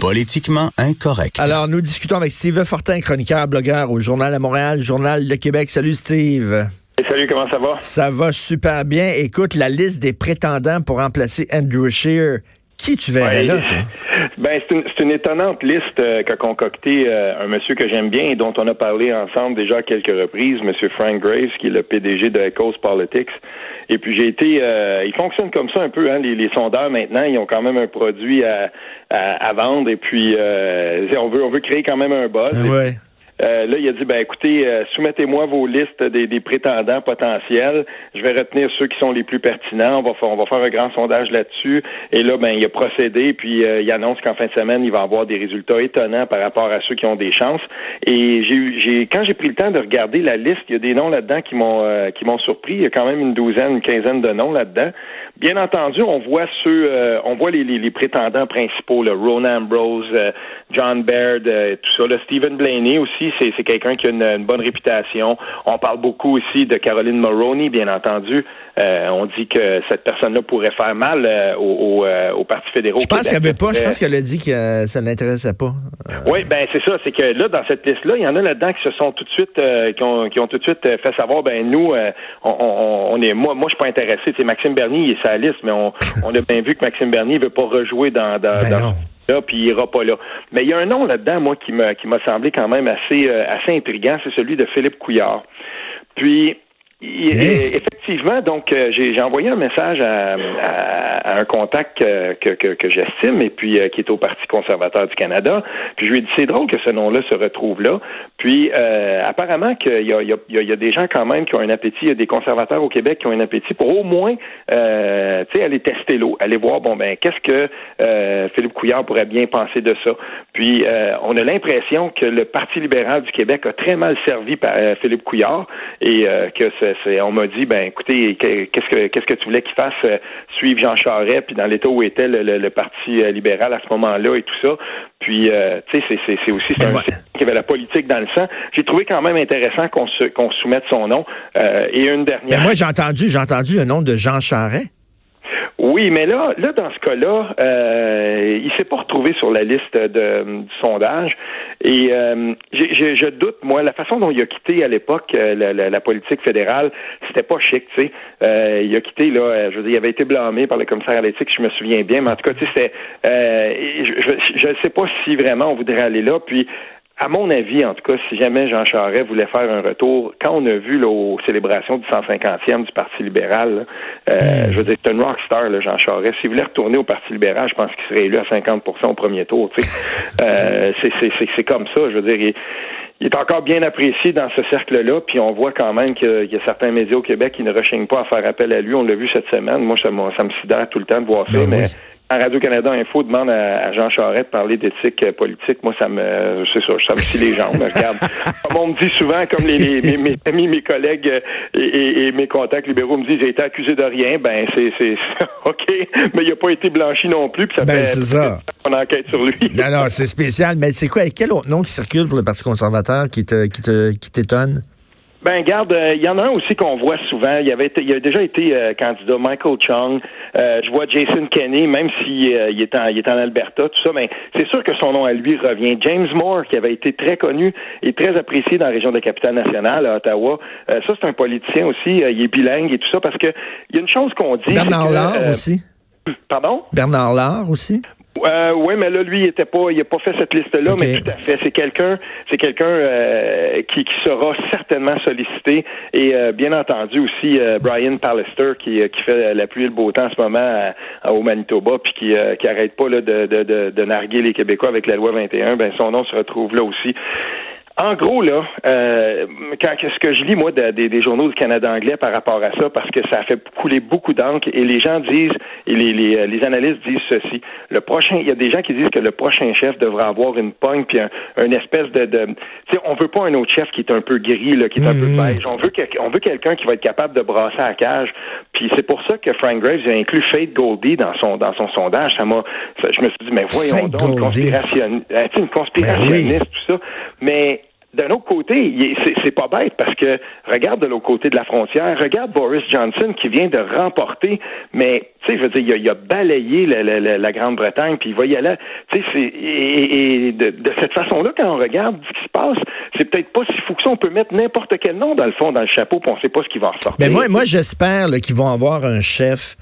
Politiquement incorrect. Alors, nous discutons avec Steve Fortin, chroniqueur, blogueur au Journal de Montréal, Journal de Québec. Salut Steve. salut, comment ça va? Ça va super bien. Écoute, la liste des prétendants pour remplacer Andrew Scheer, qui tu verrais là, toi? Ben, c'est une, une, étonnante liste euh, qu'a concocté euh, un monsieur que j'aime bien et dont on a parlé ensemble déjà à quelques reprises, monsieur Frank Graves, qui est le PDG de Echoes Politics. Et puis j'ai été, euh, il fonctionne comme ça un peu, hein, les, sondeurs maintenant, ils ont quand même un produit à, à, vendre et puis euh, on veut on veut créer quand même un buzz. Ouais. Euh, là, il a dit, ben écoutez, euh, soumettez-moi vos listes des, prétendants potentiels. Je vais retenir ceux qui sont les plus pertinents. On va, faire, on va faire un grand sondage là-dessus. Et là, ben il a procédé, puis euh, il annonce qu'en fin de semaine, il va avoir des résultats étonnants par rapport à ceux qui ont des chances. Et j'ai, j'ai quand j'ai pris le temps de regarder la liste, il y a des noms là-dedans qui m'ont qui m'ont surpris. Il y a quand même une douzaine, une quinzaine de noms là-dedans. Bien entendu, on voit ceux, on voit les, les, les, prétendants principaux, là, Ron Ambrose, John Baird, tout ça, là, Stephen Blaney aussi c'est quelqu'un qui a une, bonne réputation. On parle beaucoup aussi de Caroline Maroney, bien entendu. Euh, on dit que cette personne-là pourrait faire mal euh, au, euh, au, Parti fédéral. Je pense qu'elle veut pas. Je pense qu'elle a dit que ça ne l'intéressait pas. Oui, ben c'est ça. C'est que là, dans cette liste-là, il y en a là-dedans qui se sont tout de suite, qui, ont, qui ont tout de suite fait savoir, ben nous, on, on, est, moi, moi, je suis pas intéressé. C'est Maxime Bernier, il est sa liste, mais on, on a bien vu que Maxime Bernier veut pas rejouer dans, dans, ben dans il ira pas là. Mais il y a un nom là-dedans, moi, qui m'a qui m'a semblé quand même assez euh, assez intriguant, c'est celui de Philippe Couillard. Puis effectivement, donc euh, j'ai envoyé un message à, un contact que, que, que j'estime et puis euh, qui est au Parti conservateur du Canada. Puis je lui ai dit c'est drôle que ce nom-là se retrouve là. Puis euh, apparemment qu'il y a, il y, a, il y a des gens quand même qui ont un appétit, il y a des conservateurs au Québec qui ont un appétit pour au moins euh, tu sais aller tester l'eau, aller voir bon ben qu'est-ce que Philippe Couillard pourrait bien penser de ça. Puis on a l'impression que le Parti libéral du Québec a très mal servi par Philippe Couillard et que c'est on m'a dit, ben écoutez, qu'est-ce que qu'est-ce que tu voulais qu'il fasse euh, suivre Jean Charest, puis dans l'état où était le, Parti euh, libéral à ce moment-là et tout ça. Puis, euh, tu sais, c'est aussi c'est un qui avait la politique dans le sang. J'ai trouvé quand même intéressant qu'on qu'on soumette son nom. et une dernière. Mais moi, j'ai entendu, j'ai entendu le nom de Jean Charest. Oui, mais là, là dans ce cas-là, euh, il s'est pas retrouvé sur la liste de, du sondage. Et euh, je doute, moi, la façon dont il a quitté à l'époque euh, la, politique fédérale, c'était pas chic, tu sais. Euh, il a quitté là, je veux dire, il avait été blâmé par le commissaire à l'éthique, je me souviens bien. Mais en tout cas, tu sais, c'était, je ne sais pas si vraiment on voudrait aller là. Puis à mon avis, en tout cas, si jamais Jean Charest voulait faire un retour, quand on a vu là, aux célébrations du 150e du Parti libéral, euh, hmm. je veux dire, c'est un rockstar, là, Jean Charest. S'il voulait retourner au Parti libéral, je pense qu'il serait élu à 50% au premier tour. euh, c'est comme ça, je veux dire. Il, est encore bien apprécié dans ce cercle-là, puis on voit quand même qu'il y, a certains médias au Québec qui ne rechignent pas à faire appel à lui. On l'a vu cette semaine. Moi, ça, ça me sidère tout le temps de voir ça, ben mais Radio-Canada Info demande à, Jean Charest de parler d'éthique euh, politique. Moi, ça me, c'est ça, ça me scie les jambes. Regarde, comme on me dit souvent, comme les, mes, amis, mes collègues euh, et, mes contacts libéraux me disent, j'ai été accusé de rien. Ben, c'est, c'est, ok, mais il n'a pas été blanchi non plus. Puis ça ben, c'est ça. On enquête sur lui. Non, non, c'est spécial. Mais c'est quoi, quel autre nom qui circule pour le Parti conservateur qui te, qui te, qui t'étonne? Ben, garde, euh, il y en a un aussi qu'on voit souvent. Il avait, il a déjà été euh, candidat Michael Chung. Euh, je vois Jason Kenney, même s'il il est en, il est en Alberta, tout ça. Mais c'est sûr que son nom à lui revient. James Moore, qui avait été très connu et très apprécié dans la région de la capitale nationale, à Ottawa. ça, c'est un politicien aussi. il est bilingue et tout ça parce que il y a une chose qu'on dit. Bernard Lard aussi. Pardon? Bernard Lard aussi. Euh, oui, mais là, lui, il était pas, il a pas fait cette liste-là, mais tout à fait. C'est quelqu'un, c'est quelqu'un euh, qui, qui sera certainement sollicité. Et euh, bien entendu aussi euh, Brian Pallister qui, qui fait la pluie et le beau temps en ce moment au Manitoba, puis qui, qui arrête pas là, de, de, de, de narguer les Québécois avec la loi 21. Ben son nom se retrouve là aussi. En gros, là, euh, quand ce que je lis, moi, des journaux du Canada anglais par rapport à ça, parce que ça a fait couler beaucoup d'encre, et les gens disent, et les, les, les, analystes disent ceci. Le prochain, il y a des gens qui disent que le prochain chef devra avoir une pogne, puis un, espèce de, de tu sais, on veut pas un autre chef qui est un peu gris, là, qui est un peu mhm. beige. On veut, on veut quelqu'un qui va être capable de brasser à la cage. Puis c'est pour ça que Frank Graves a inclus Fate Goldie dans son dans son sondage. Ça m'a, je me suis dit, mais voyons donc, une, conspiration, une conspirationniste, tout ça. Mais d'un autre côté, c'est pas bête parce que regarde de l'autre côté de la frontière, regarde Boris Johnson qui vient de remporter, mais tu sais, je veux dire, il a, balayé la, Grande-Bretagne, puis il va y aller. Tu sais, et, de, cette façon-là, quand on regarde ce qui se passe, c'est peut-être pas si fou que ça. On peut mettre n'importe quel nom dans le fond, dans le chapeau, puis on sait pas ce qui va ressortir. Mais moi, moi j'espère qu'ils vont avoir un chef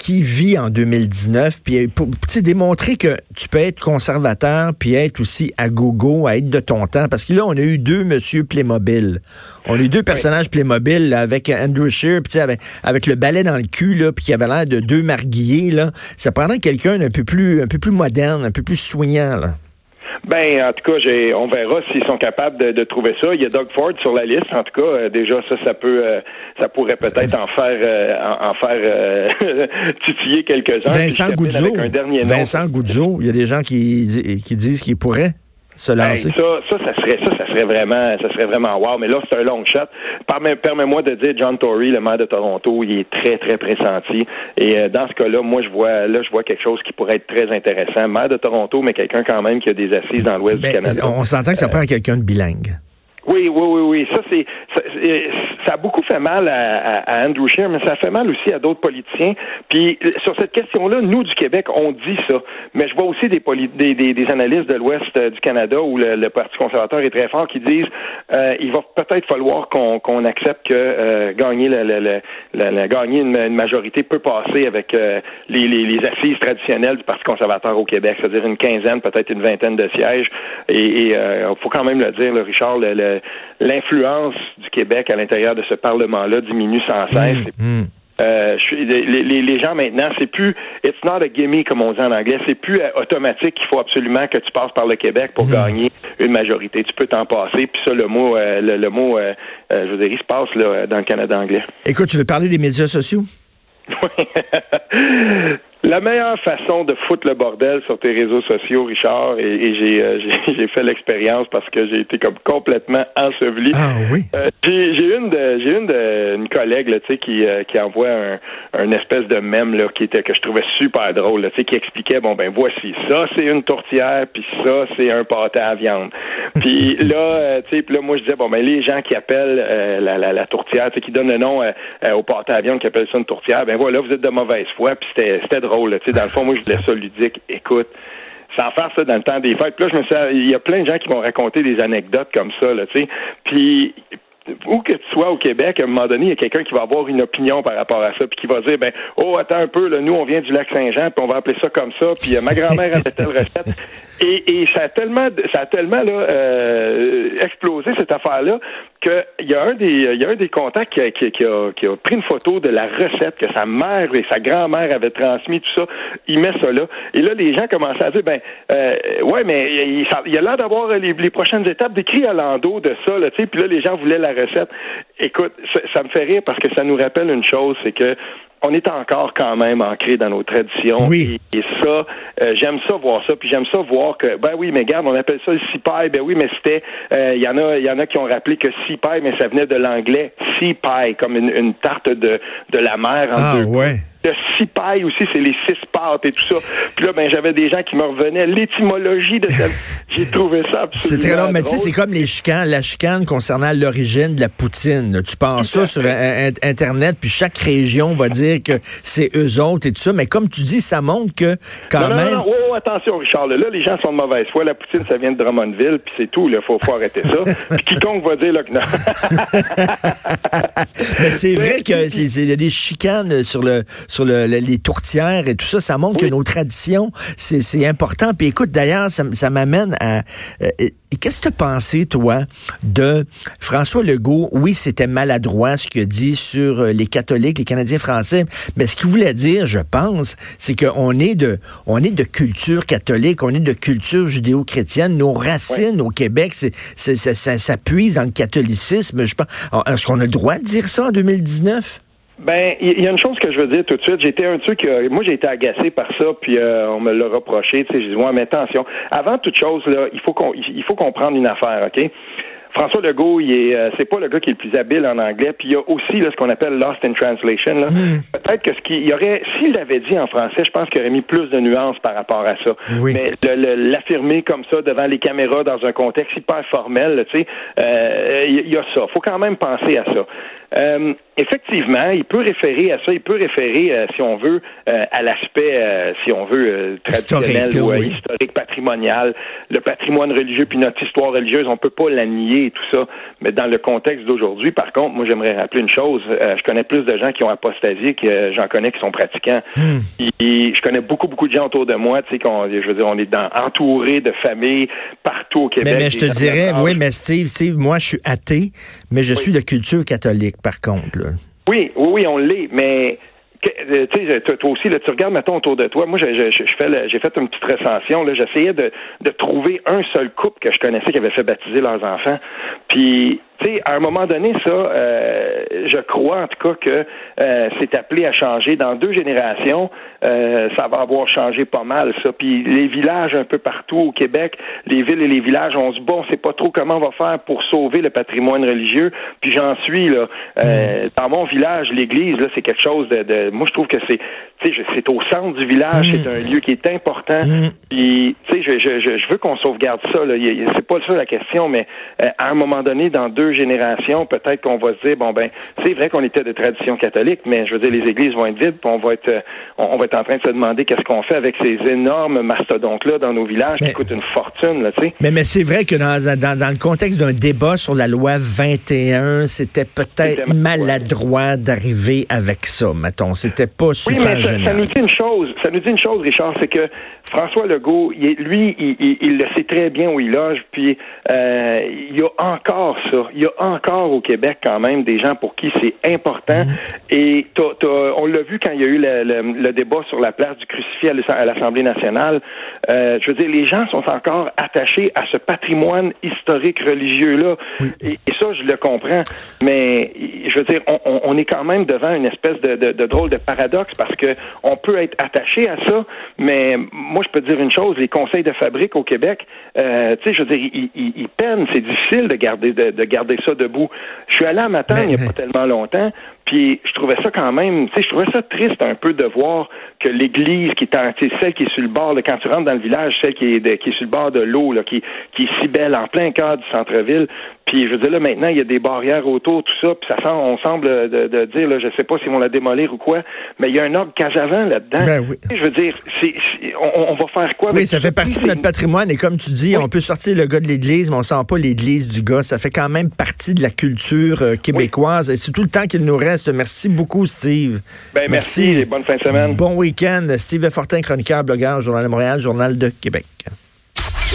qui vit en 2019, puis pour démontrer que tu peux être conservateur, puis être aussi à gogo, à être de ton temps, parce que là, on a eu deux monsieur Playmobil. On a eu deux personnages Playmobil avec Andrew Scheer, puis avec, avec le balai dans le cul, là, puis qui avait l'air de deux marguillés, là. Ça prendrait quelqu'un d'un peu plus, un peu plus moderne, un peu plus soignant, là. Ben, en tout cas, j'ai, on verra s'ils sont capables de, trouver ça. Il y a Doug Ford sur la liste. En tout cas, euh, déjà ça, ça peut, euh, ça pourrait peut-être en faire, euh, en, faire titiller quelques-uns. Vincent Goudzo. Vincent Goudzo. Il y a des gens qui, qui disent qu'il pourrait se lancer. ça, ça, ça serait, ça, ça serait vraiment, ça serait vraiment wow. Mais là, c'est un long shot. Permets-moi de dire, John Tory, le maire de Toronto, il est très, très pressenti. Et euh, dans ce cas-là, moi, je vois, là, je vois quelque chose qui pourrait être très intéressant. Maire de Toronto, mais quelqu'un quand même qui a des assises dans l'Ouest du ben, Canada. On s'entend que ça euh, prend quelqu'un de bilingue. Oui, oui, oui, oui. Ça, c'est, ça, a beaucoup fait mal à, Andrew Scheer, mais ça fait mal aussi à d'autres politiciens. Puis sur cette question-là, nous du Québec, on dit ça, mais je vois aussi des, des, des, analystes de l'Ouest euh, du Canada où le, Parti conservateur est très fort qui disent euh, il va peut-être falloir qu'on accepte que euh, gagner la, gagner une, majorité peut passer avec les, les, assises traditionnelles du Parti conservateur au Québec, c'est-à-dire une quinzaine, peut-être une vingtaine de sièges. Et il faut quand même le dire, le Richard, le l'influence du Québec à l'intérieur de ce Parlement-là diminue sans cesse. Mmh, mmh. Euh, les, gens maintenant, c'est plus it's not a gimme comme on dit en anglais, c'est plus euh, automatique qu'il faut absolument que tu passes par le Québec pour mmh. gagner une majorité. Tu peux t'en passer, puis ça le mot, euh, le, mot, je veux dire, il se passe là dans le Canada anglais. Écoute, tu veux parler des médias sociaux? La meilleure façon de foutre le bordel sur tes réseaux sociaux, Richard, et, euh, j'ai, j'ai, fait l'expérience parce que j'ai été comme complètement enseveli. Ah oui. Euh, j'ai, j'ai une de, j'ai une de, une collègue là, tu sais, qui, euh, qui envoie un, un espèce de mème là qui était que je trouvais super drôle, tu sais, qui expliquait bon ben voici ça c'est une tourtière puis ça c'est un pâté à viande. puis là, tu sais, puis là moi je disais bon ben les gens qui appellent la, la, la, tourtière, tu sais, qui donnent le nom au pâté à viande qui appellent ça une tourtière, ben voilà vous êtes de mauvaise foi puis c'était, c'était drôle. Dans le fond, moi, je voulais ça ludique. Écoute, sans faire ça dans le temps des fêtes. Puis là, je me suis, il y a plein de gens qui m'ont raconté des anecdotes comme ça, là, tu. Puis où que tu sois au Québec, à un moment donné, il y a quelqu'un qui va avoir une opinion par rapport à ça, puis qui va dire, ben, oh, attends un peu, nous, on vient du lac Saint-Jean, puis on va appeler ça comme ça, puis euh, ma grand-mère avait telle recette. Et, et, ça a tellement, ça a tellement là, euh, explosé cette affaire-là qu'il y a un des, il y a un des contacts qui a, qui, a, qui a pris une photo de la recette que sa mère et sa grand-mère avaient transmis, tout ça. Il met ça là. Et là, les gens commençaient à dire, ben, euh, ouais, mais il, il a l'air d'avoir les, les, prochaines étapes décrites à l'endos de ça, là, tu sais. Puis là, les gens voulaient la recette. Écoute, ça me fait rire parce que ça nous rappelle une chose, c'est que on est encore quand même ancré dans nos traditions. Oui. Et, ça, euh, j'aime ça voir ça, puis j'aime ça voir que, ben oui, mais regarde, on appelle ça le cipaille, ben oui, mais c'était, euh, il y en a, il y en a qui ont rappelé que cipaille, mais ça venait de l'anglais cipaille, comme une, tarte de, de la mer. En ah ouais le six pailles aussi, c'est les six pâtes et tout ça. Puis là, ben, j'avais des gens qui me revenaient. L'étymologie de cette... J'ai trouvé ça absolument C'est très long, mais tu sais, c'est comme les chicanes, la chicane concernant l'origine de la poutine. Tu penses ça sur Internet, puis chaque région va dire que c'est eux autres et tout ça. Mais comme tu dis, ça montre que quand même... Non, oh, oh, attention, Richard. Là, les gens sont de mauvaise foi. La poutine, ça vient de Drummondville, puis c'est tout. Il faut, faut arrêter ça. puis quiconque va dire là, que non. mais c'est vrai qu'il y a des chicanes sur le sur les tourtières et tout ça, ça montre que nos traditions, c'est important. Puis écoute, d'ailleurs, ça, m'amène à... Euh, qu'est-ce que tu pensé, toi, de François Legault? Oui, c'était maladroit ce qu'il a dit sur euh, les catholiques, les Canadiens français, mais ce qu'il voulait dire, je pense, c'est qu'on est de on est de culture catholique, on est de culture judéo-chrétienne. Nos racines au Québec, c'est, ça, ça, ça puise dans le catholicisme. Je pense. Est-ce qu'on a le droit de dire ça en 2019? Ben, il y a une chose que je veux dire tout de suite. J'étais un truc, moi j'ai été agacé par ça, puis euh, on me l'a reproché. Tu sais, j'ai dit, ouais, mais attention. Avant toute chose là, il faut qu'on, il faut comprendre une affaire, ok? François Legault, il est, euh, c'est pas le gars qui est le plus habile en anglais. Puis il y a aussi là, ce qu'on appelle lost in translation. Là. Hmm. Peut-être que ce qu'il y aurait, s'il l'avait dit en français, je pense qu'il aurait mis plus de nuances par rapport à ça. Oui. Mais l'affirmer comme ça devant les caméras dans un contexte hyper formel, tu sais, euh, il y, a ça. Faut quand même penser à ça. Euh, effectivement, il peut référer à ça, il peut référer, euh, si on veut, euh, à l'aspect, euh, si on veut, euh, traditionnel Historique, ou euh, oui. historique, patrimonial, le patrimoine religieux puis notre histoire religieuse, on peut pas la nier et tout ça. Mais dans le contexte d'aujourd'hui, par contre, moi j'aimerais rappeler une chose. Euh, je connais plus de gens qui ont apostasié que j'en connais qui sont pratiquants. Hmm. Et je connais beaucoup, beaucoup de gens autour de moi, tu sais, qu'on, je veux dire, on est dans, entouré de familles partout au Québec. Mais, mais je te dirais, oui, mais Steve, Steve, moi, je suis athée, mais je suis de culture catholique, par contre. Oui, oui, on l'est, mais euh, tu toi aussi, tu regardes mettons autour de toi. Moi, j'ai fait une petite recension. J'essayais de, de trouver un seul couple que je connaissais qui avait fait baptiser leurs enfants. Puis, tu sais, à un moment donné, ça, euh, je crois en tout cas que euh, c'est appelé à changer. Dans deux générations, euh, ça va avoir changé pas mal, ça. Puis les villages un peu partout au Québec, les villes et les villages, on se bat, on sait pas trop comment on va faire pour sauver le patrimoine religieux. Puis j'en suis là. Euh, Dans mon village, l'église, là, c'est quelque chose de, de- Moi, je trouve que c'est, tu sais, c'est au centre du village. C'est un lieu qui est important. Puis, tu sais, je, je, je, veux qu'on sauvegarde ça. Là. C'est pas ça la question, mais euh, à un moment donné, dans deux générations, peut-être qu'on va se dire, bon ben, c'est vrai qu'on était de tradition catholique, mais je veux dire, les églises vont être vides, puis on va être, euh, on, va être en train de se demander qu'est-ce qu'on fait avec ces énormes mastodontes là dans nos villages Mais- qui coûtent une fortune, là, tu sais. Mais, mais c'est vrai que dans, dans, dans le contexte d'un débat sur la loi 21, c'était peut-être maladroit d'arriver avec ça, mettons. C'était pas Oui, super mais ça, ça nous dit une chose. Ça nous dit une chose, Richard, c'est que François Legault, lui, il, il- il le sait très bien où il loge. Puis euh, il y a encore ça. Il y a encore au Québec quand même des gens pour qui c'est important. Et t'as- t'as- on l'a vu quand il y a eu le, le- le débat sur la place du crucifix à l'Assemblée nationale. Euh, je veux dire, les gens sont encore attachés à ce patrimoine historique religieux là. Et, et ça, je le comprends. Mais je veux dire, on, on- on est quand même devant une espèce de, de- de drôle de paradoxe parce que on peut être attaché à ça, mais moi, je peux te dire une chose, les conseils de fabrique au Québec, euh, tu sais, je veux dire, ils, ils- ils peinent, c'est difficile de garder de, de garder ça debout. Je suis allé à Matane Mais- il n'y a pas tellement longtemps, puis je trouvais ça quand même, tu sais, je trouvais ça triste un peu de voir que l'église qui est celle qui est sur le bord, là, quand tu rentres dans le village, celle qui est, de- qui est sur le bord de l'eau, là, qui, qui est si belle, en plein cœur du centre-ville. Puis je veux dire là maintenant il y a des barrières autour tout ça puis ça semble on semble de, de dire là je sais pas s'ils vont la démolir ou quoi mais il y a un ordre casavant là-dedans. Ben oui. Je veux dire c'est c'est- on, on va faire quoi Oui, ça fait partie de notre patrimoine. Et comme tu dis, Oui. on peut sortir le gars de l'église, mais on sent pas l'église du gars. Ça fait quand même partie de la culture euh, québécoise. Et c'est tout le temps qu'il nous reste. Merci beaucoup, Steve. Ben merci, et bonne fin de semaine. Bon week-end. Steve Fortin, chroniqueur, blogueur, Journal de Montréal, Journal de Québec.